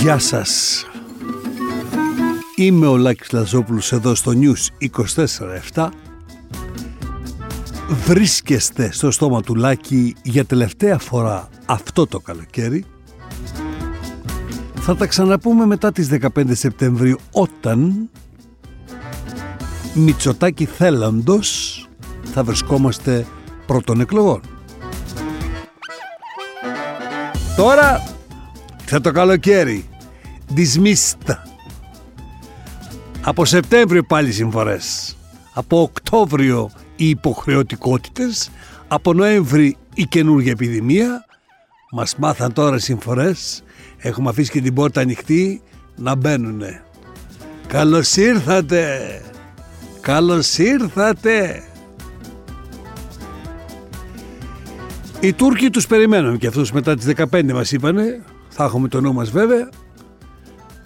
Γεια σας. Είμαι ο Λάκης Λαζόπουλος εδώ στο News 24-7. Βρίσκεστε στο στόμα του Λάκη για τελευταία φορά αυτό το καλοκαίρι. Θα τα ξαναπούμε μετά τις 15 Σεπτεμβρίου όταν Μητσοτάκη θέλαντος θα βρισκόμαστε πρώτων εκλογών. Τώρα θα το καλοκαίρι. Dismissed. Από Σεπτέμβριο πάλι συμφορές. Από Οκτώβριο οι υποχρεωτικότητες. Από Νοέμβρη η καινούργια επιδημία. Μας μάθαν τώρα συμφορές. Έχουμε αφήσει και την πόρτα ανοιχτή να μπαίνουνε. Καλώς ήρθατε. Καλώς ήρθατε. Οι Τούρκοι τους περιμένουν και αυτούς μετά τις 15 μας είπανε, θα έχουμε το νου μας βέβαια,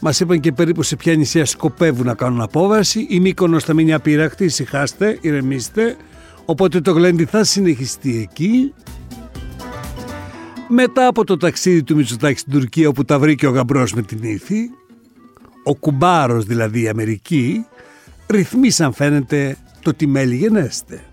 Μας είπαν και περίπου σε ποια νησιά σκοπεύουν να κάνουν απόβαση. Η Μύκονος θα μείνει απειρακτή, ησυχάστε, ηρεμήστε. Οπότε το γλέντι θα συνεχιστεί εκεί. Μετά από το ταξίδι του Μητσοτάκη στην Τουρκία όπου τα βρήκε ο γαμπρός με την ύφη, ο κουμπάρος δηλαδή η Αμερική, ρυθμίσαν φαίνεται το τι μέλη γενέστε.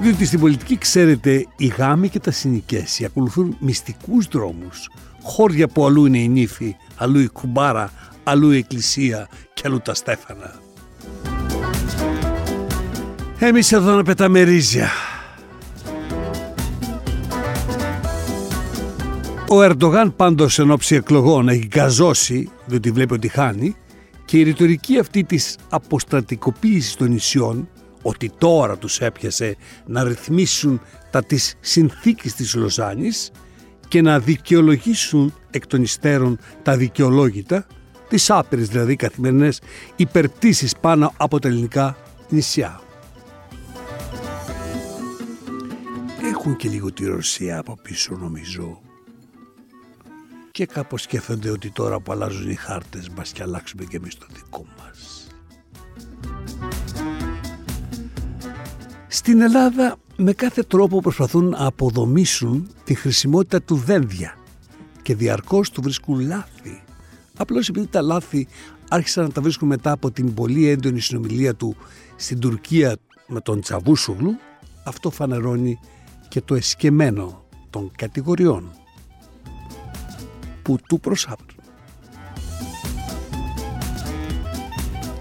Διότι στην πολιτική, ξέρετε, οι γάμοι και τα συνοικέσια ακολουθούν μυστικούς δρόμους. Χώρια που αλλού είναι η νύφη, αλλού η κουμπάρα, αλλού η εκκλησία και αλλού τα στέφανα. Εμείς εδώ να πετάμε ρίζια. Ο Ερντογάν πάντως εν ώψη εκλογών έχει γκαζώσει, διότι βλέπει ότι χάνει, και η ρητορική αυτή της αποστρατικοποίησης των νησιών ότι τώρα τους έπιασε να ρυθμίσουν τα της συνθήκης της Λοζάνης και να δικαιολογήσουν εκ των υστέρων τα δικαιολόγητα, τις άπειρες δηλαδή καθημερινές υπερπτήσεις πάνω από τα ελληνικά νησιά. Έχουν και λίγο τη Ρωσία από πίσω νομίζω και κάπως σκέφτονται ότι τώρα που αλλάζουν οι χάρτες μας και αλλάξουμε και εμείς το δικό μας. Στην Ελλάδα με κάθε τρόπο προσπαθούν να αποδομήσουν τη χρησιμότητα του δένδια και διαρκώς του βρίσκουν λάθη. Απλώς επειδή τα λάθη άρχισαν να τα βρίσκουν μετά από την πολύ έντονη συνομιλία του στην Τουρκία με τον Τσαβούσουγλου, αυτό φανερώνει και το εσκεμμένο των κατηγοριών που του προσάπτουν.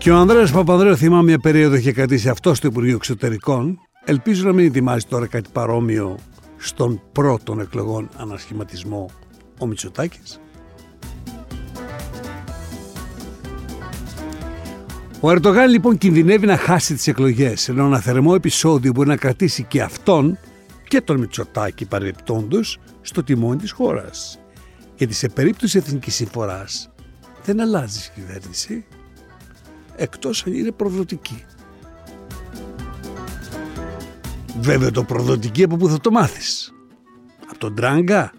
Και ο Ανδρέας Παπανδρέου θυμάμαι μια περίοδο είχε κρατήσει αυτός στο Υπουργείο Εξωτερικών Ελπίζω να μην ετοιμάζει τώρα κάτι παρόμοιο στον πρώτον εκλογών ανασχηματισμό ο Μητσοτάκης. Ο Ερντογάν λοιπόν κινδυνεύει να χάσει τις εκλογές ενώ ένα θερμό επεισόδιο μπορεί να κρατήσει και αυτόν και τον Μητσοτάκη παρεπτόντος στο τιμόνι της χώρας. Γιατί σε περίπτωση εθνικής συμφοράς δεν αλλάζει η κυβέρνηση εκτός αν είναι προδοτική. Βέβαια το προδοτική από που θα το μάθεις; Από τον τράγκα,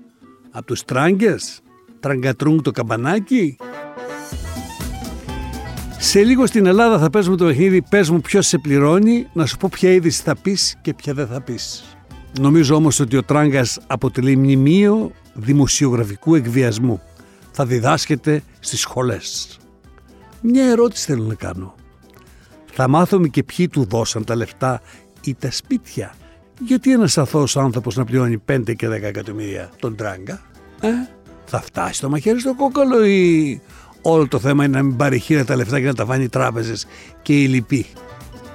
από τους τράγκες, τραγκατρούγκ το καμπανάκι; Σε λίγο στην Ελλάδα θα παίζουμε το παιχνίδι «Πες μου ποιος σε πληρώνει» να σου πω ποια είδηση θα πεις και ποια δεν θα πεις. Νομίζω όμως ότι ο τράγκας αποτελεί μνημείο δημοσιογραφικού εκβιασμού. Θα διδάσκεται στις σχολές. Μια ερώτηση θέλω να κάνω. Θα μάθουμε και ποιοι του δώσαν τα λεφτά ή τα σπίτια. Γιατί ένας αθώος άνθρωπος να πληρώνει 5 και 10 εκατομμύρια τον τράγκα, ε; θα φτάσει το μαχαίρι στο κόκκαλο ή όλο το θέμα είναι να μην πάρει χείρα τα λεφτά και να τα βάνει οι τράπεζες και οι λοιποί;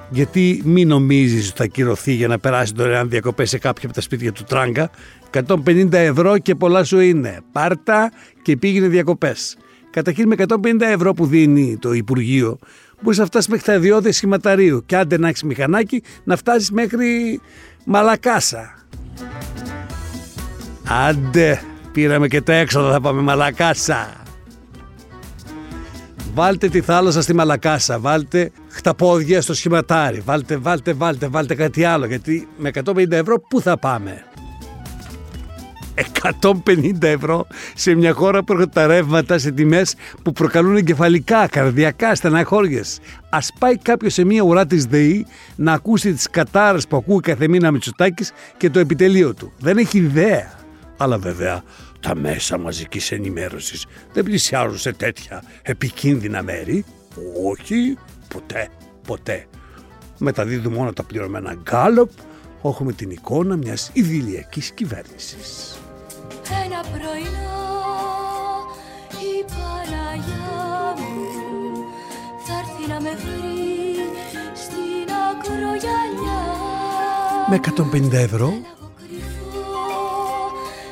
Γιατί μην νομίζεις ότι θα κυρωθεί για να περάσει δωρεάν διακοπές σε κάποια από τα σπίτια του τράγκα; 150 ευρώ και πολλά σου είναι. Πάρτα και πήγαινε διακοπές. Καταρχήν με 150 ευρώ που δίνει το Υπουργείο μπορείς να φτάσεις μέχρι τα ιδιώδη σχηματαρίου. Και άντε να έχεις μηχανάκι, να φτάσεις μέχρι Μαλακάσα. Άντε, πήραμε και τα έξοδα, θα πάμε Μαλακάσα. Βάλτε τη θάλασσα στη Μαλακάσα, βάλτε χταπόδια στο σχηματάρι, βάλτε, βάλτε, βάλτε, βάλτε κάτι άλλο, γιατί με 150 ευρώ πού θα πάμε; 150 ευρώ σε μια χώρα που έρχονται τα ρεύματα σε τιμές που προκαλούν εγκεφαλικά, καρδιακά, στεναχώρια. Α πάει κάποιος σε μια ουρά της ΔΕΗ να ακούσει τις κατάρες που ακούει κάθε μήνα Μητσοτάκης και το επιτελείο του. Δεν έχει ιδέα. Αλλά βέβαια Τα μέσα μαζικής ενημέρωσης δεν πλησιάζουν σε τέτοια επικίνδυνα μέρη. Όχι, ποτέ, ποτέ. Μεταδίδουν μόνο τα πληρωμένα γκάλωπ, έχουμε την εικόνα μιας ιδηλιακής κυβέρνησης. Ένα πρωινό. Η Παναγιά μου θα έρθει να με βρει στην ακρογιαλιά. Με 150 ευρώ. Εγώ κρυφώ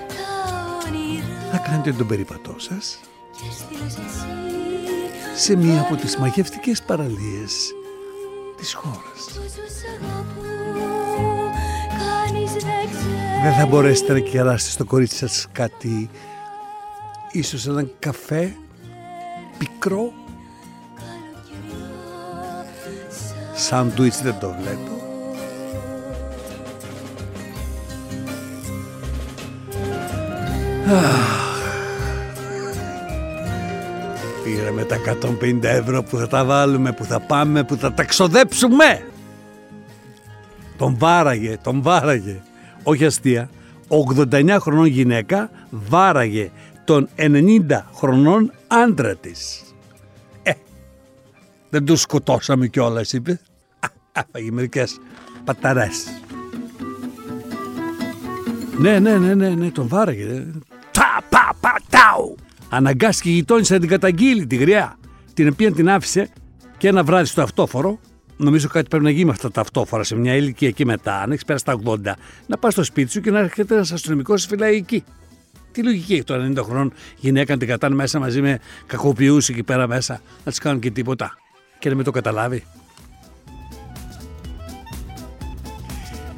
τα όνειρά. Θα κάνετε τον περίπατό σας. Και στείλες εσύ. Σε μία από τις μαγευτικές παραλίες της χώρας. Δεν θα μπορέσετε να κεράσετε στο κορίτσι σας κάτι, ίσως έναν καφέ πικρό, καλοκαιριά σαν σάντουιτς δεν το βλέπω. Πήρε με τα 150 ευρώ που θα τα βάλουμε, που θα πάμε, που θα τα ξοδέψουμε. Τον βάραγε, τον βάραγε. Όχι αστεία. 89 χρονών γυναίκα βάραγε τον 90 χρονών άντρα της. Ε, δεν τους σκοτώσαμε κιόλας, είπε. Α, Έφαγε μερικές παταρές. Ναι, ναι, ναι, ναι, ναι, τον βάραγε. ε. Τα, πα, πα, τάου. Αναγκάστηκε η γειτόνισσα να την καταγγείλει τη γριά. Την οποία την άφησε και ένα βράδυ στο αυτόφορο. Νομίζω κάτι πρέπει να γίνει με αυτά τα αυτόφορα σε μια ηλικία εκεί μετά, αν έχεις πέρασει τα 80, να πας στο σπίτι σου και να έρχεται ένας αστυνομικός σε φυλάει εκεί. Τι λογική έχει το 90 χρονών γυναίκα να την κατάνε μέσα μαζί με κακοποιούς εκεί πέρα μέσα, να της κάνουν και τίποτα. Και να μην το καταλάβει.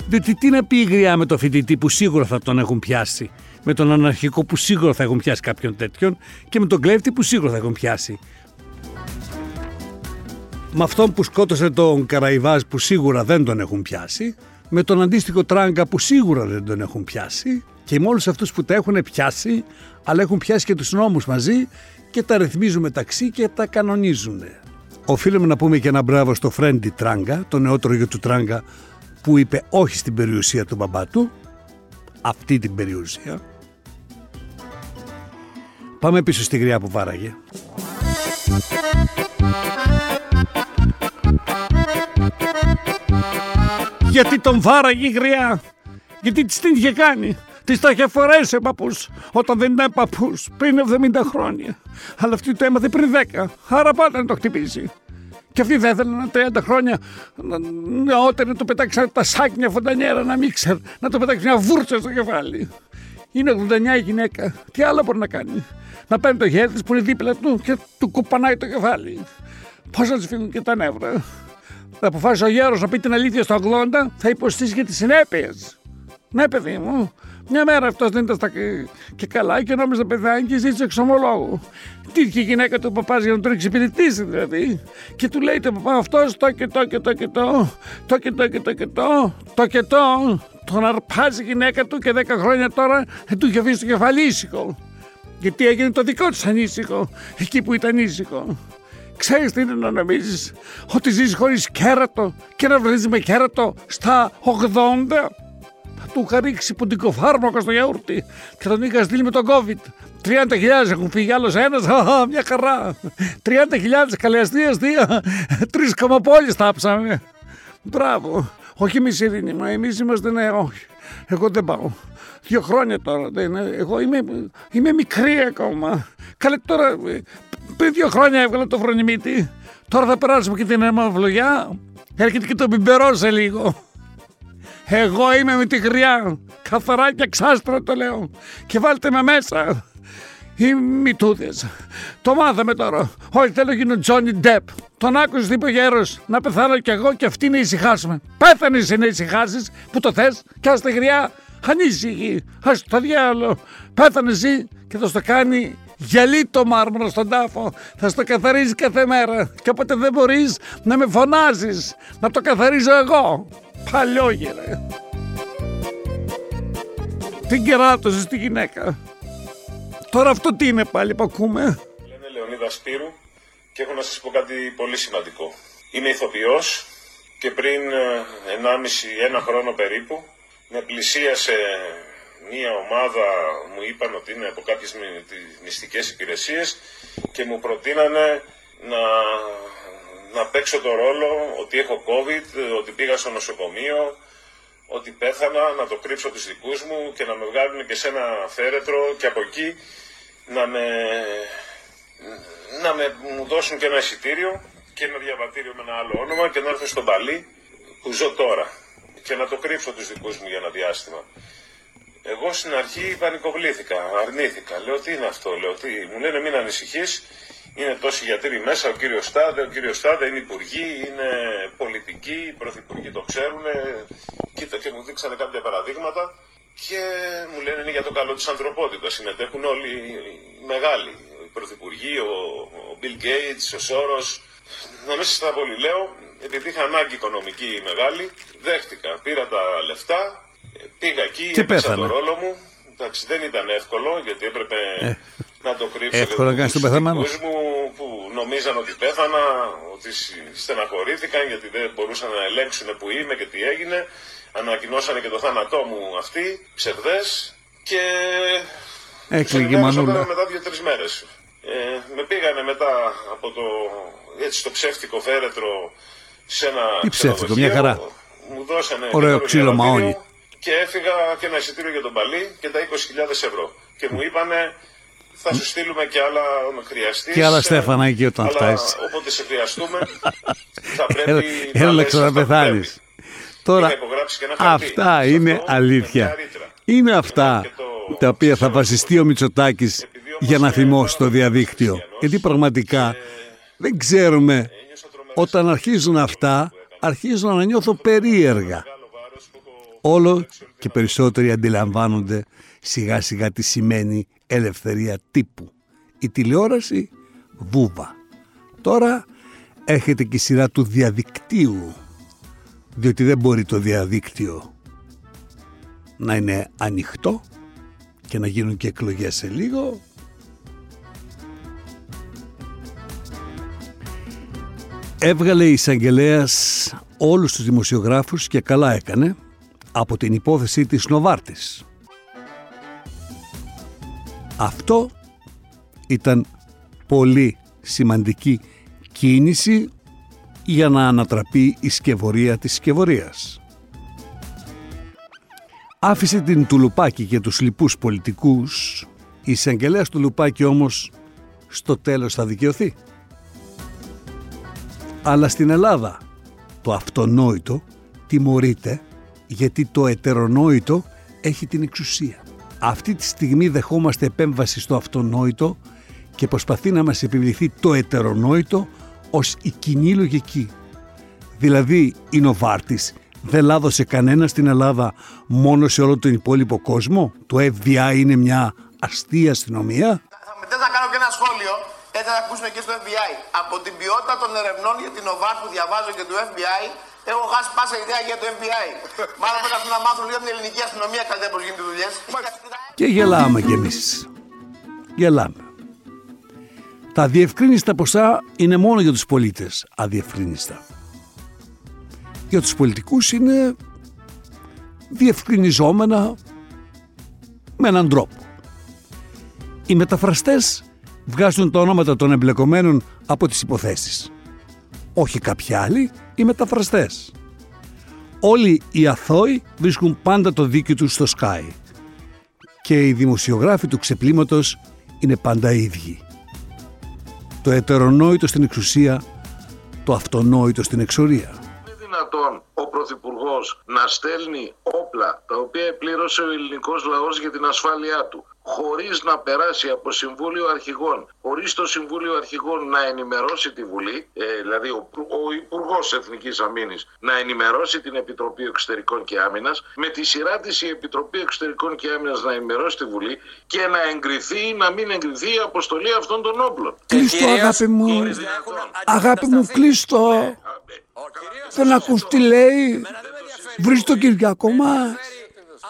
Διότι τι να πει η γριά με το φοιτητή που σίγουρα θα τον έχουν πιάσει, με τον αναρχικό που σίγουρα θα έχουν πιάσει κάποιον τέτοιον και με τον κλέφτη που σίγουρα θα έχουν πιάσει. Με αυτόν που σκότωσε τον Καραϊβάζ που σίγουρα δεν τον έχουν πιάσει, με τον αντίστοιχο Τράγκα που σίγουρα δεν τον έχουν πιάσει και με όλους αυτούς που τα έχουν πιάσει, αλλά έχουν πιάσει και τους νόμους μαζί και τα ρυθμίζουν μεταξύ και τα κανονίζουν. Οφείλουμε να πούμε και ένα μπράβο στο Φρέντι Τράγκα, το νεότερο γιο του Τράγκα, που είπε όχι στην περιουσία του μπαμπά του, αυτή την περιουσία. Πάμε πίσω στη γριά που βάραγε. Γιατί τον βάραγε η γριά. Γιατί της την είχε κάνει. Της τα είχε φορέσει ο παππούς όταν δεν ήταν παππούς πριν 70 χρόνια. Αλλά αυτή το έμαθε πριν 10. Άρα πάντα να το χτυπήσει. Και αυτή δεν ήθελε να 30 χρόνια να- νεότερη να το πετάξει σαν τα σάκια φωτανιέρα, να μην ξέρει, να το πετάξει μια βούρτσα στο κεφάλι. Είναι 89 η γυναίκα. Τι άλλο μπορεί να κάνει; Να παίρνει το χέρι της που είναι δίπλα του και του κουπανάει το κεφάλι. Πώς να της φύγουν και τα νεύρα; Θα αποφάσισε ο γέρος να πει την αλήθεια στο 80, θα υποστήσει και τις συνέπειες. Ναι, παιδί μου. Μια μέρα αυτός δεν ήταν στα... και καλά και νόμιζε να πεθάνει και ζήτησε εξομολόγου. Τι είχε η γυναίκα του παπάς για να τον εξυπηρετήσει δηλαδή; Και του λέει το παπά αυτός το και το και το και το. Το και το και το και το. Το και το. Τον αρπάζει η γυναίκα του και 10 χρόνια τώρα δεν του είχε αφήσει το κεφάλι ήσυχο. Γιατί έγινε το δικό της ανήσυχο, εκεί που ήταν ήσυχο. Ξέρεις τι είναι να νομίζεις, ότι ζεις χωρίς κέρατο και να βρεθείς με κέρατο στα 80. Θα του είχα ρίξει ποντικοφάρμακο στο γιαούρτι και τον είχα στείλει με τον COVID. 30.000 έχουν φύγει άλλος ένας, α, μια χαρά. 30.000 καλή αστεία, αστεία. Τρεις καμαπόλεις θάψαμε. Μπράβο. Όχι εμείς ειρήνη, μα εμείς είμαστε ναι, όχι. Εγώ δεν πάω. Δύο χρόνια τώρα. Δεν, είναι. εγώ είμαι, είμαι μικρή ακόμα. Καλέ τώρα, ε, πριν δύο χρόνια έβγαλα το φρονιμίτι. Τώρα θα περάσουμε και την αιμαυλογιά. Έρχεται και το μπιμπερό σε λίγο. Εγώ είμαι με τη γριά. Καθαρά και εξάστρα το λέω. Και βάλτε με μέσα. Οι μυτούδες. Το μάθαμε τώρα. Όχι θέλω να γίνω Τζόνι Ντεπ. Τον άκουσε τι είπε ο γέρος. Να πεθάνω κι εγώ και αυτοί να ησυχάσουμε. Πέθανε εσύ να ησυχάσεις που το θες και ας τη γριά ανήσυχη. Ας το διάλογο. Πέθανε εσύ και θα στο κάνει γυαλί το μάρμαρο στον τάφο. Θα στο καθαρίζει κάθε μέρα. Και όποτε δεν μπορείς να με φωνάζεις. Να το καθαρίζω εγώ. Παλιόγερε. Την κεράτωσες τη γυναίκα. Τώρα αυτό τι είναι πάλι που ακούμε; Λένε Λεωνίδα Σπύρου και έχω να σας πω κάτι πολύ σημαντικό. Είμαι ηθοποιός και πριν ε, 1,5-1 χρόνο περίπου με πλησίασε μία ομάδα μου είπαν ότι είναι από κάποιες μυ- τις μυστικές υπηρεσίες και μου προτείνανε να, να παίξω το ρόλο ότι έχω COVID, ότι πήγα στο νοσοκομείο, ότι πέθανα, να το κρύψω τους δικούς μου και να με βγάλουν και σε ένα φέρετρο και από εκεί να με, να με μου δώσουν και ένα εισιτήριο και ένα διαβατήριο με ένα άλλο όνομα και να έρθω στον Παλί που ζω τώρα και να το κρύψω τους δικούς μου για ένα διάστημα. Εγώ στην αρχή πανικοβλήθηκα, αρνήθηκα. Λέω τι είναι αυτό, λέω τι. Μου λένε μην ανησυχείς, είναι τόσοι γιατροί μέσα, ο κύριος Στάδε, ο κύριος Στάδε είναι υπουργοί, είναι πολιτικοί, οι πρωθυπουργοί το ξέρουν. Κοίτα και μου δείξανε κάποια παραδείγματα και μου λένε είναι για το καλό της ανθρωπότητας. Συμμετέχουν όλοι οι μεγάλοι, οι πρωθυπουργοί, ο, ο Bill Gates, ο Σόρος. Να μην σας τα πολύ λέω, επειδή είχα ανάγκη οικονομική μεγάλη, δέχτηκα, πήρα τα λεφτά, ε, πήγα εκεί, Και έπαιξα πέθανε; το ρόλο μου. Εντάξει, δεν ήταν εύκολο γιατί έπρεπε να το κρύψω. Ε, εύκολο να κάνεις τον πεθαμένο. δικούς μου που νομίζαν ότι πέθανα, ότι συ- στεναχωρήθηκαν γιατί δεν μπορούσαν να ελέγξουν που είμαι και τι έγινε. Ανακοινώσανε και το θάνατό μου αυτοί, ψευδές και Έκλειγε η ξενιάρωσα μανούλα. τώρα μετά δύο-τρεις μέρες. Ε, με πήγανε μετά από το, έτσι, το ψεύτικο φέρετρο σε ένα. Τι ψεύτικο, ξενοδοχείο. μια χαρά. Μου δώσανε Ωραίο και το ξύλο διαβατήριο μαόνι. Και έφυγα και ένα εισιτήριο για τον Παλί και τα 20.000 ευρώ. Και μου είπανε θα σου στείλουμε και άλλα αν χρειαστείς. Και άλλα Στέφανα εκεί όταν αλλά φτάσεις. Όποτε σε χρειαστούμε θα πρέπει Έλα, να έλα να λες αυτά που ξαναπεθάνεις. πρέπει. Τώρα, Είχα υπογράψει και ένα χαρτί. αυτά Σε είναι αυτό, με αλήθεια. μια ρήτρα. Είναι αυτά Και το- τα οποία θα βασιστεί ο Μητσοτάκης Επειδή όμως για να είναι θυμώσει το πάρα πολύ διαδίκτυο. χριστιανός Γιατί πραγματικά και δεν ξέρουμε ένιωσα τρομερές όταν αρχίζουν αυτά, αρχίζουν να νιώθω περίεργα. μεγάλο βάρος που έχω Όλο και περισσότεροι αντιλαμβάνονται σιγά σιγά τι σημαίνει ελευθερία τύπου. Η τηλεόραση βούβα. Τώρα έρχεται και η σειρά του διαδικτύου. Διότι δεν μπορεί το διαδίκτυο να είναι ανοιχτό και να γίνουν και εκλογές σε λίγο. Έβγαλε η εισαγγελέας όλους τους δημοσιογράφους και καλά έκανε από την υπόθεση της Νοβάρτης. Αυτό ήταν πολύ σημαντική κίνηση για να ανατραπεί η σκευωρία της σκευωρίας. Άφησε την Τουλουπάκη και τους λοιπούς πολιτικούς, η εισαγγελέας Τουλουπάκη όμως στο τέλος θα δικαιωθεί. Αλλά στην Ελλάδα το αυτονόητο τιμωρείται γιατί το ετερονόητο έχει την εξουσία. Αυτή τη στιγμή δεχόμαστε επέμβαση στο αυτονόητο και προσπαθεί να μας επιβληθεί το ετερονόητο ως η κοινή λογική. Δηλαδή η Νοβάρτης δεν λάδωσε κανένα στην Ελλάδα μόνο σε όλο τον υπόλοιπο κόσμο; Το FBI είναι μια αστεία αστυνομία; Θα με να κάνω και ένα σχόλιο. Έτσι να ακούσουμε και στο FBI. Από την ποιότητα των ερευνών για την ΟΒΑΤ που διαβάζω και του FBI, έχω χάσει πάσα ιδέα για το FBI. Μάλλον πρέπει αυτοί να μάθουν λίγο την ελληνική αστυνομία καλύτερα πώς γίνεται δουλειές. Και γελάμε κι εμείς. Γελάμε. Τα διευκρίνηστα ποσά είναι μόνο για τους πολίτες αδιευκρίνηστα. Για τους πολιτικούς είναι διευκρινιζόμενα με έναν τρόπο. Οι μεταφραστές βγάζουν τα ονόματα των εμπλεκομένων από τις υποθέσεις. Όχι κάποιοι άλλοι, οι μεταφραστές. Όλοι οι αθώοι βρίσκουν πάντα το δίκιο τους στο Sky και οι δημοσιογράφοι του ξεπλήματος είναι πάντα ίδιοι. Το ετερονόητο στην εξουσία, το αυτονόητο στην εξορία. Είναι δυνατόν ο Πρωθυπουργός να στέλνει όπλα τα οποία πλήρωσε ο ελληνικός λαός για την ασφάλειά του, χωρίς να περάσει από Συμβούλιο Αρχηγών, χωρίς το Συμβούλιο Αρχηγών να ενημερώσει τη Βουλή, ε, δηλαδή ο, ο Υπουργός Εθνικής Αμήνης να ενημερώσει την Επιτροπή Εξωτερικών και Άμυνας, με τη σειρά της η Επιτροπή Εξωτερικών και Άμυνας να ενημερώσει τη Βουλή και να εγκριθεί ή να μην εγκριθεί η αποστολή αυτών των όπλων. Κλείστο αγάπη μου, Είναι δυνατόν. αγάπη μου κλείστο. Δεν ακούς τι λέει. Βρεις τον Κυριακό μας.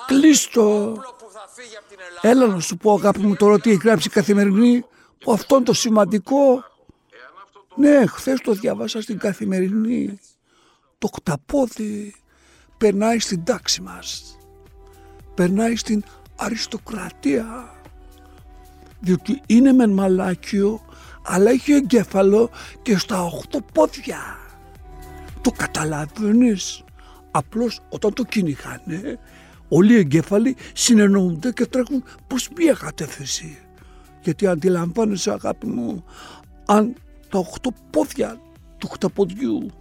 Κλείστο. Έλα να σου πω αγάπη μου τώρα τι έχει γράψει η Καθημερινή που αυτό είναι το σημαντικό. Ναι, χθες το διάβασα στην Καθημερινή. Το κταπόδι περνάει στην τάξη μας. Περνάει στην αριστοκρατία. Διότι είναι μεν μαλάκιο, αλλά έχει εγκέφαλο και στα οχτώ πόδια. Το καταλαβαίνεις. Απλώς όταν το κυνηγάνε, όλοι οι εγκέφαλοι συνεννοούνται και τρέχουν προς μία κατεύθυνση. Γιατί αντιλαμβάνεσαι αγάπη μου, αν τα οχτώ πόδια του χταποδιού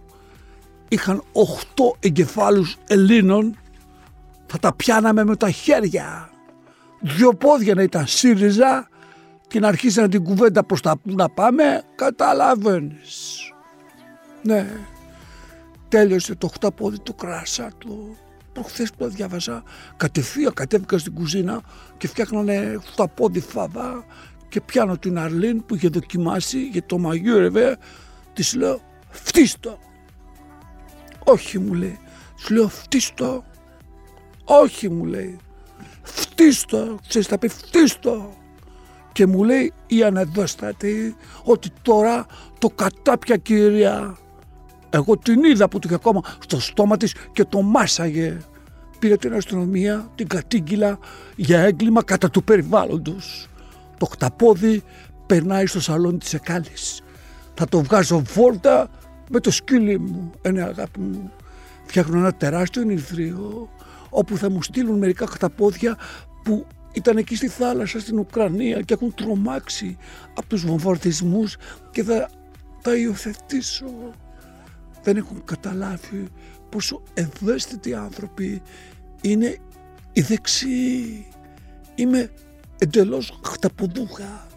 είχαν οχτώ εγκεφάλους Ελλήνων, θα τα πιάναμε με τα χέρια. Δυο πόδια να ήταν ΣΥΡΙΖΑ και να αρχίσει να την κουβέντα προς τα που να πάμε, καταλαβαίνεις. Ναι, τέλειωσε το χταπόδι του κράσα του. Προχθές που το διάβαζα, κατευθείαν κατέβηκα στην κουζίνα και φτιάχνανε χταπόδι φάβα και πιάνω την Αρλίν που είχε δοκιμάσει για το μαγείρευε, της λέω φτύστο. Όχι μου λέει, σου λέω φτύστο. Όχι μου λέει, φτύστο, ξέρεις θα πει φτύστο. Και μου λέει η ανεδόστατη ότι τώρα το κατάπια κυρία. Εγώ την είδα που του είχε ακόμα στο στόμα της και το μάσαγε. Πήρε την αστυνομία, την κατήγγυλα για έγκλημα κατά του περιβάλλοντος. Το χταπόδι περνάει στο σαλόνι της Εκάλης. Θα το βγάζω βόρτα με το σκύλι μου, ένα αγάπη μου. Φτιάχνω ένα τεράστιο νηφρίο όπου θα μου στείλουν μερικά χταπόδια που ήταν εκεί στη θάλασσα στην Ουκρανία και έχουν τρομάξει από τους βομβαρδισμούς και θα τα υιοθετήσω. Δεν έχουν καταλάβει πόσο ευαίσθητοι άνθρωποι είναι οι δεξιοί. Είμαι εντελώς χταποδούχα.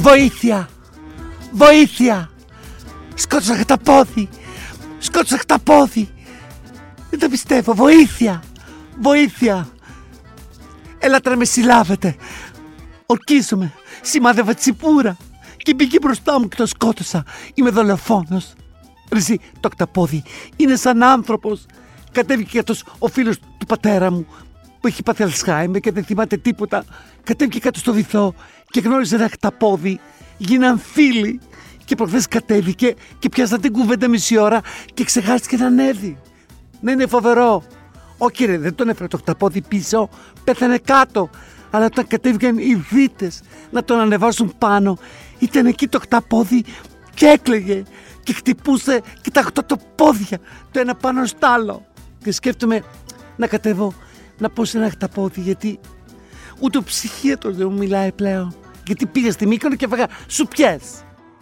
Βοήθεια! Βοήθεια! Σκότωσα χταπόδι! Σκότωσα χταπόδι! Δεν τα πιστεύω! Βοήθεια! Βοήθεια! Έλατε να με συλλάβετε! Ορκίζομαι! Σημάδευα τσιπούρα! Και μπήκε μπροστά μου και το σκότωσα! Είμαι δολοφόνος! Ρε Εσύ, το χταπόδι είναι σαν άνθρωπος! Κατέβηκε και αυτός ο φίλος του πατέρα μου που έχει πάθει Αλσχάιμερ και δεν θυμάται τίποτα. Κατέβηκε κάτω στο βυθό και γνώριζε ένα χταπόδι. Γίναν φίλοι. Και προχθές κατέβηκε και πιάσαν την κουβέντα μισή ώρα και ξεχάστηκε να ανέβει. Ναι, είναι φοβερό. Όχι ρε, δεν τον έφερε το χταπόδι πίσω, πέθανε κάτω. Αλλά όταν κατέβηκαν οι δίτες να τον ανεβάσουν πάνω, ήταν εκεί το χταπόδι και έκλαιγε και χτυπούσε και τα οκτώ το πόδια το ένα πάνω στο άλλο. Και σκέφτομαι να κατέβω να πω σε ένα χταπόδι γιατί ούτε ο ψυχίατρος δεν μου μιλάει πλέον. Γιατί πήγα στη Μύκονο και έφαγα σουπιές.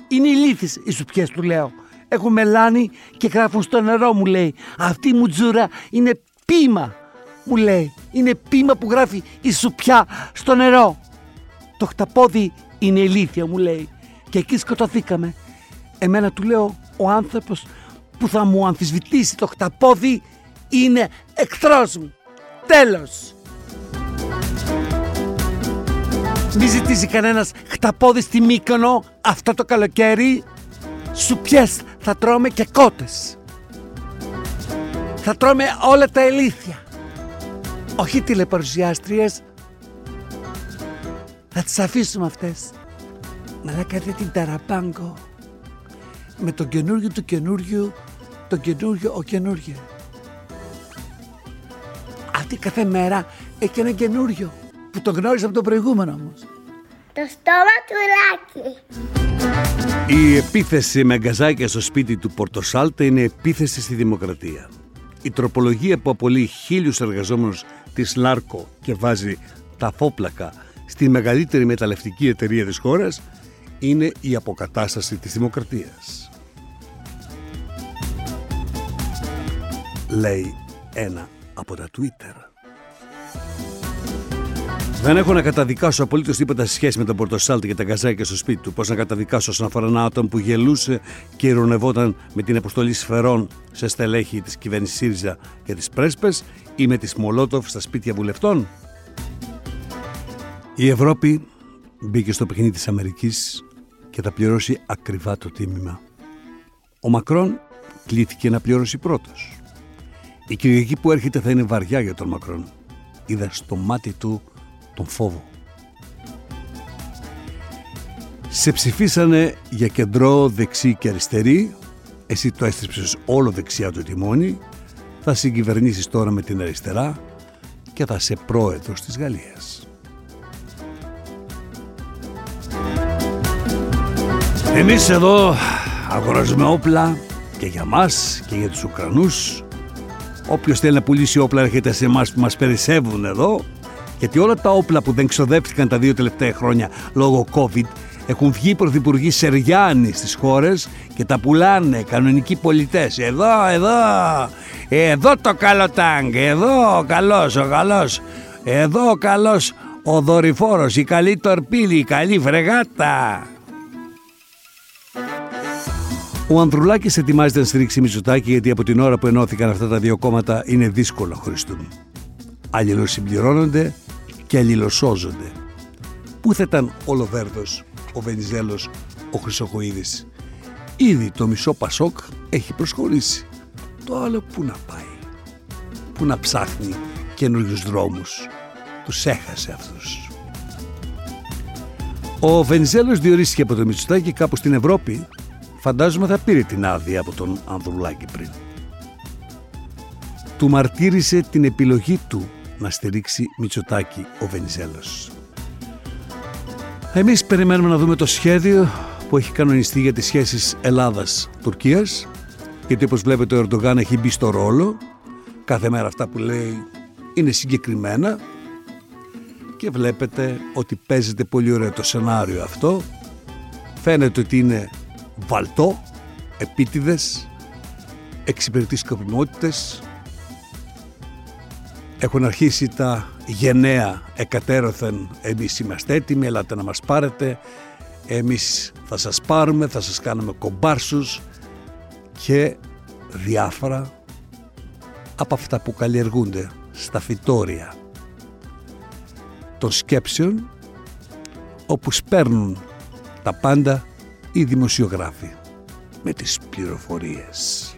Είναι ηλίθιες οι σουπιές του λέω. Έχουν μελάνι και γράφουν στο νερό μου λέει. Αυτή η μουτζούρα είναι πείμα μου λέει. Είναι πείμα που γράφει η σουπιά στο νερό. Το χταπόδι είναι ηλίθεια μου λέει. Και εκεί σκοτωθήκαμε. Εμένα του λέω ο άνθρωπος που θα μου αμφισβητήσει το χταπόδι είναι εχθρός μου. Τέλος. Μη ζητήσει κανένας χταπόδι στη Μύκονο αυτό το καλοκαίρι. Σουπιές θα τρώμε και κότες. Θα τρώμε όλα τα ηλίθια. Όχι τηλεπαρουσιάστριες. Θα τις αφήσουμε αυτές. Μαλάκα δεν την ταραπάγκο. Με το καινούριο του καινούριου, το καινούριο ο καινούριο. Αυτή κάθε μέρα έχει ένα καινούριο που το γνώρισα από το προηγούμενο όμως. Το στόμα του Λάκη. Η επίθεση με γκαζάκια στο σπίτι του Πορτοσάλτε είναι επίθεση στη δημοκρατία. Η τροπολογία που απολύει χίλιους εργαζόμενους της Λάρκο και βάζει τα φόπλακα στη μεγαλύτερη μεταλλευτική εταιρεία της χώρας είναι η αποκατάσταση της δημοκρατίας. Λέει ένα από τα Twitter. Δεν έχω να καταδικάσω απολύτως τίποτα σε σχέση με τον Πορτοσάλτη και τα γκαζάκια στο σπίτι του. Πώς να καταδικάσω όσον αφορά ένα άτομο που γελούσε και ειρωνευόταν με την αποστολή σφαιρών σε στελέχη της κυβέρνησης ΣΥΡΙΖΑ και της Πρέσπες ή με τη Μολότοφ στα σπίτια βουλευτών; Η Ευρώπη μπήκε στο παιχνίδι της Αμερικής και θα πληρώσει ακριβά το τίμημα. Ο Μακρόν κλήθηκε να πληρώσει πρώτος. Η Κυριακή που έρχεται θα είναι βαριά για τον Μακρόν. Είδα στο μάτι του τον φόβο. Σε ψηφίσανε για κεντρό, δεξί και αριστερή. Εσύ το έστριψες όλο δεξιά το τιμόνι. Θα συγκυβερνήσεις τώρα με την αριστερά και θα σε πρόεδρος της Γαλλίας. Εμείς εδώ αγοράζουμε όπλα και για μας και για τους Ουκρανούς. Όποιος θέλει να πουλήσει όπλα έρχεται σε εμάς που μας περισσεύουν εδώ γιατί όλα τα όπλα που δεν ξοδεύτηκαν τα δύο τελευταία χρόνια λόγω COVID έχουν βγει πρωθυπουργοί Σεριάννη στις χώρες και τα πουλάνε κανονικοί πολιτές. Εδώ, εδώ, εδώ το καλό τάγκ, εδώ ο καλός, ο καλός, εδώ ο καλός ο δορυφόρος, η καλή τορπίλη, η καλή φρεγάτα. Ο Ανδρουλάκης ετοιμάζεται να στηρίξει Μητσοτάκη γιατί από την ώρα που ενώθηκαν αυτά τα δύο κόμματα είναι δύσκολο να χωριστούν. Αλληλοσυμπληρώνονται και αλληλοσώζονται. Πού θα ήταν ο Λοβέρδος, ο Βενιζέλος, ο Χρυσοκοίδης. Ήδη το μισό Πασόκ έχει προσχωρήσει. Το άλλο πού να πάει. Πού να ψάχνει καινούριους δρόμους. Τους έχασε αυτούς. Ο Βενιζέλος διορίστηκε από το Μητσοτάκη κάπου στην Ευρώπη Φαντάζομαι θα πήρε την άδεια από τον Ανδρουλάκη πριν. Του μαρτύρησε την επιλογή του να στηρίξει Μητσοτάκη ο Βενιζέλος. Εμείς περιμένουμε να δούμε το σχέδιο που έχει κανονιστεί για τις σχέσεις Ελλάδας-Τουρκίας γιατί όπως βλέπετε ο Ερντογάν έχει μπει στο ρόλο κάθε μέρα αυτά που λέει είναι συγκεκριμένα και βλέπετε ότι παίζεται πολύ ωραίο το σενάριο αυτό φαίνεται ότι είναι βαλτό, επίτηδες, εξυπηρετεί σκοπιμότητες. Έχουν αρχίσει τα γενναία εκατέρωθεν εμείς είμαστε έτοιμοι, ελάτε να μας πάρετε, εμείς θα σας πάρουμε, θα σας κάνουμε κομπάρσους και διάφορα από αυτά που καλλιεργούνται στα φυτόρια των σκέψεων όπου σπέρνουν τα πάντα οι δημοσιογράφοι με τις πληροφορίες.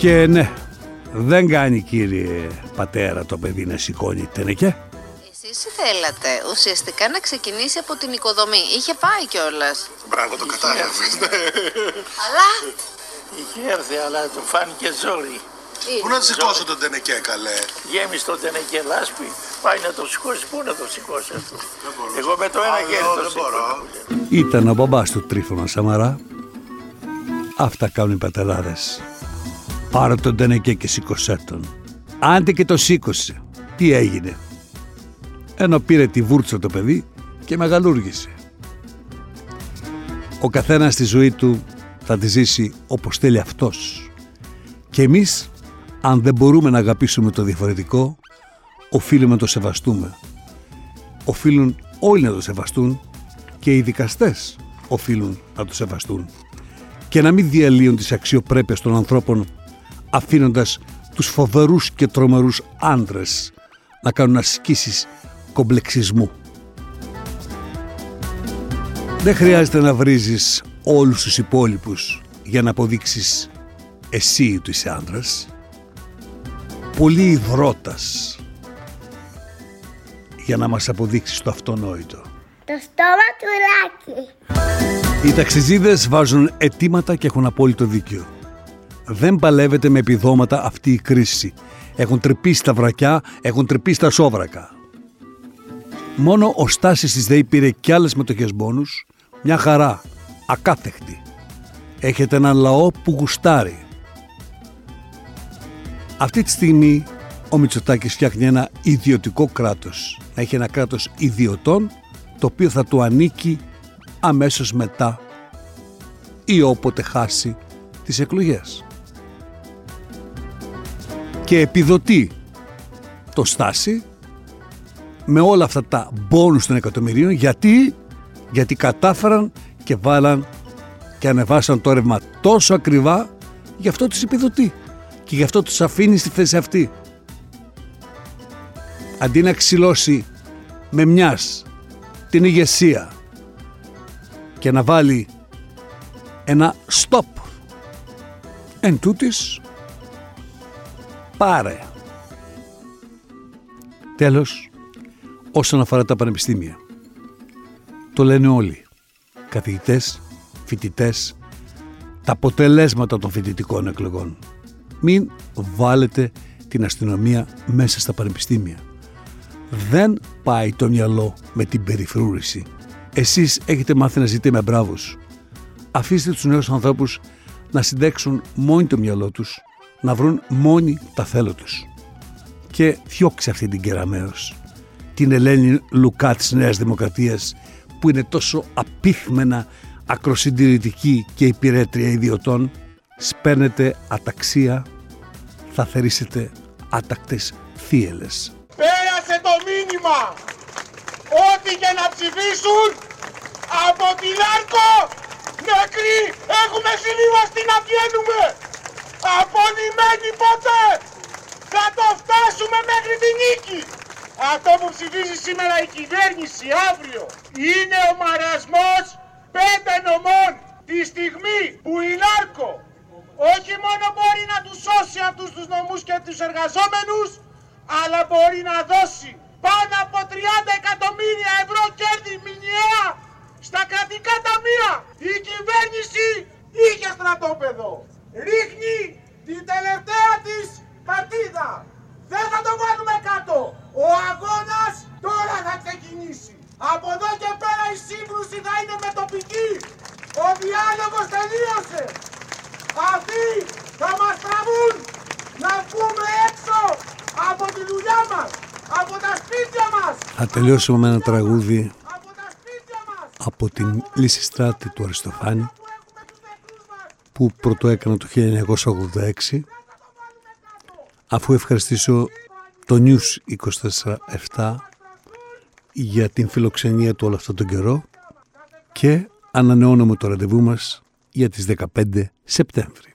Και ναι, δεν κάνει κύριε πατέρα το παιδί να σηκώνει τενεκέ. Εσείς θέλατε ουσιαστικά να ξεκινήσει από την οικοδομή. Είχε πάει κιόλας. Μπράβο, το κατάλαβες. Αλλά; Είχε έρθει, αλλά του φάνηκε ζόρι. Πού να σηκώσω τον τενεκέ, καλέ; Γέμισε το τενεκέ λάσπη. Πάει να το σηκώσει. Πού να το σηκώσει αυτό; Εγώ με το ένα Α, χέρι το δεν μπορώ. σηκώνω. Ήταν ο μπαμπάς του Τρίφωνα Σαμαρά. Αυτά κάνουν οι πατεράδες. Πάρε τον τενεκέ και σήκωσέ τον. Άντε και το σήκωσε. Τι έγινε; Ενώ πήρε τη βούρτσα το παιδί και μεγαλούργησε. Ο καθένας στη ζωή του θα τη ζήσει όπως θέλει αυτός. Και εμείς, αν δεν μπορούμε να αγαπήσουμε το διαφορετικό, οφείλουμε να το σεβαστούμε. Οφείλουν όλοι να το σεβαστούν και οι δικαστές οφείλουν να το σεβαστούν και να μην διαλύουν τις αξιοπρέπειες των ανθρώπων αφήνοντας τους φοβερούς και τρομερούς άντρες να κάνουν ασκήσεις κομπλεξισμού. Δεν χρειάζεται να βρίζεις όλους τους υπόλοιπους για να αποδείξεις εσύ ότι είσαι άντρας. Πολύ υδρότας για να μας αποδείξεις το αυτονόητο. Το στόμα του Λάκη. Οι ταξιζίδες βάζουν αιτήματα και έχουν απόλυτο δίκιο. Δεν παλεύεται με επιδόματα αυτή η κρίση. Έχουν τρυπήσει τα βρακιά, έχουν τρυπήσει τα σόβρακα. Μόνο ο Στάσης της ΔΕΗ πήρε κι άλλες μετοχές μπόνους, μια χαρά, ακάθεκτη. Έχετε έναν λαό που γουστάρει. Αυτή τη στιγμή ο Μητσοτάκης φτιάχνει ένα ιδιωτικό κράτος. Έχει ένα κράτος ιδιωτών το οποίο θα του ανήκει αμέσως μετά ή όποτε χάσει τις εκλογές. Και επιδοτεί το Στάση με όλα αυτά τα μπόνους των εκατομμυρίων γιατί, γιατί κατάφεραν και βάλαν και ανεβάσαν το ρεύμα τόσο ακριβά γι' αυτό τους επιδοτεί και γι' αυτό τους αφήνει στη θέση αυτή. Αντί να ξυλώσει με μιας την ηγεσία και να βάλει ένα stop εν τούτης πάρε Τέλος, όσον αφορά τα πανεπιστήμια. Το λένε όλοι. Καθηγητές, φοιτητές, τα αποτελέσματα των φοιτητικών εκλογών. Μην βάλετε την αστυνομία μέσα στα πανεπιστήμια. Δεν πάει το μυαλό με την περιφρούρηση. Εσείς έχετε μάθει να ζείτε με μπράβους. Αφήστε τους νέους ανθρώπους να συντέξουν μόνοι το μυαλό τους, να βρουν μόνοι τα θέλω τους. Και διώξε αυτή την κεραμέως. Την Ελένη Λουκά της Νέας Δημοκρατίας που είναι τόσο απίθμενα ακροσυντηρητική και υπηρέτρια ιδιωτών, σπαίνετε αταξία, θα θερήσετε άτακτες θύελες. Πέρασε το μήνυμα ότι για να ψηφίσουν από την Άρκο νεκροί έχουμε συμβιβαστεί να βγαίνουμε. Απονημένοι ποτέ θα το φτάσουμε μέχρι την νίκη. Αυτό που ψηφίζει σήμερα η κυβέρνηση αύριο είναι ο μαρασμός πέντε νομών τη στιγμή που η Νάρκο όχι μόνο μπορεί να τους σώσει αυτούς τους νομούς και τους εργαζόμενους, αλλά μπορεί να δώσει πάνω από 30 εκατομμύρια ευρώ κέρδη μηνιαία στα κρατικά ταμεία. Η κυβέρνηση είχε στρατόπεδο. Ρίχνει την τελευταία της παρτίδα. Δεν θα το βάλουμε κάτω. Ο αγώνας τώρα θα ξεκινήσει. Από εδώ και πέρα η σύγκρουση θα είναι με τοπική. Ο διάλογος τελείωσε. Αυτοί θα μας τραβούν να βγούμε έξω από τη δουλειά μας, από τα σπίτια μας. Θα τελειώσουμε με ένα τραγούδι από την Λύση Στράτη του Αριστοφάνη που πρώτο έκανα το 1986 αφού ευχαριστήσω το News 24-7 για την φιλοξενία του όλο αυτόν τον καιρό και ανανεώνουμε το ραντεβού μας για τις 15 Σεπτέμβρη.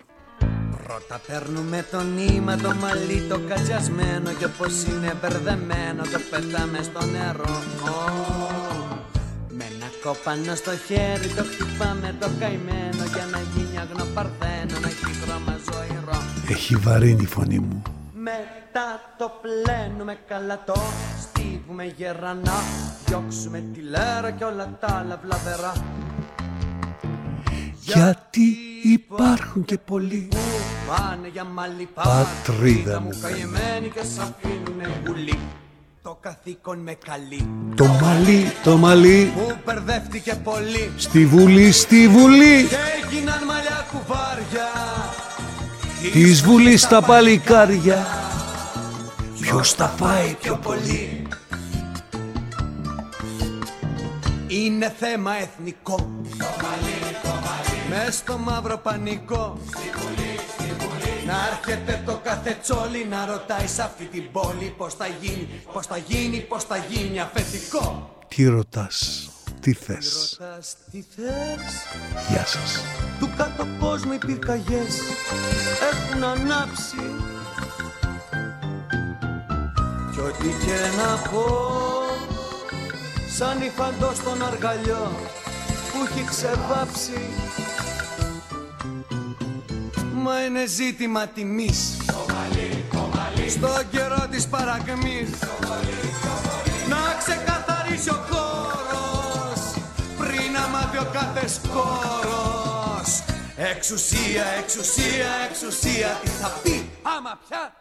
Πρώτα παίρνουμε το νήμα, το μαλλί, το κατσιασμένο και όπως είναι μπερδεμένο το πετάμε στο νερό. Με ένα κόπανο στο χέρι το χτυπάμε το καημένο για να γίνει αγνοπαρθένο, να έχει χρώμα ζωηρό. Έχει βαρύνει η φωνή μου. Μετά το πλένουμε καλά το στίβουμε γερανά. Διώξουμε τη λέρα και όλα τα άλλα βλαβερά. Γιατί υπάρχουν και πολλοί. Που πάνε για μαλλί πατρίδα μου καημένοι και σ' αφήνουνε γουλή το καθήκον με καλή. Το μαλλί, το μαλλί. Που μπερδεύτηκε πολύ. Στη βουλή, στη βουλή. Και έγιναν μαλλιά κουβάρια. Της βουλής τα παλικάρια. Ποιος τα πάει πιο πολύ. Είναι θέμα εθνικό. Το μαλλί, το μαλλί. Μες στο μαύρο πανικό. Στη βουλή, στη βουλή Να έρχεται το κάθε τσόλι Να ρωτάει σε αυτή την πόλη Πώς θα γίνει, πώς θα γίνει, πώς θα γίνει αφεντικό. Τι ρωτάς, τι θες; Ρωτάς τι θες; Γεια σας. Του κάτω κόσμου οι πυρκαγιές Έχουν ανάψει. Κι ό,τι και να πω Σαν υφαντός στον αργαλιό Που έχει ξεβάψει Μα είναι ζήτημα τιμής. Το μαλλί, το μαλλί. Στον καιρό της παρακμής. Να ξεκαθαρίσει ο χώρος. Πριν να μάθει ο κάθε σκόρος Εξουσία, εξουσία, εξουσία. Τι θα πει άμα πια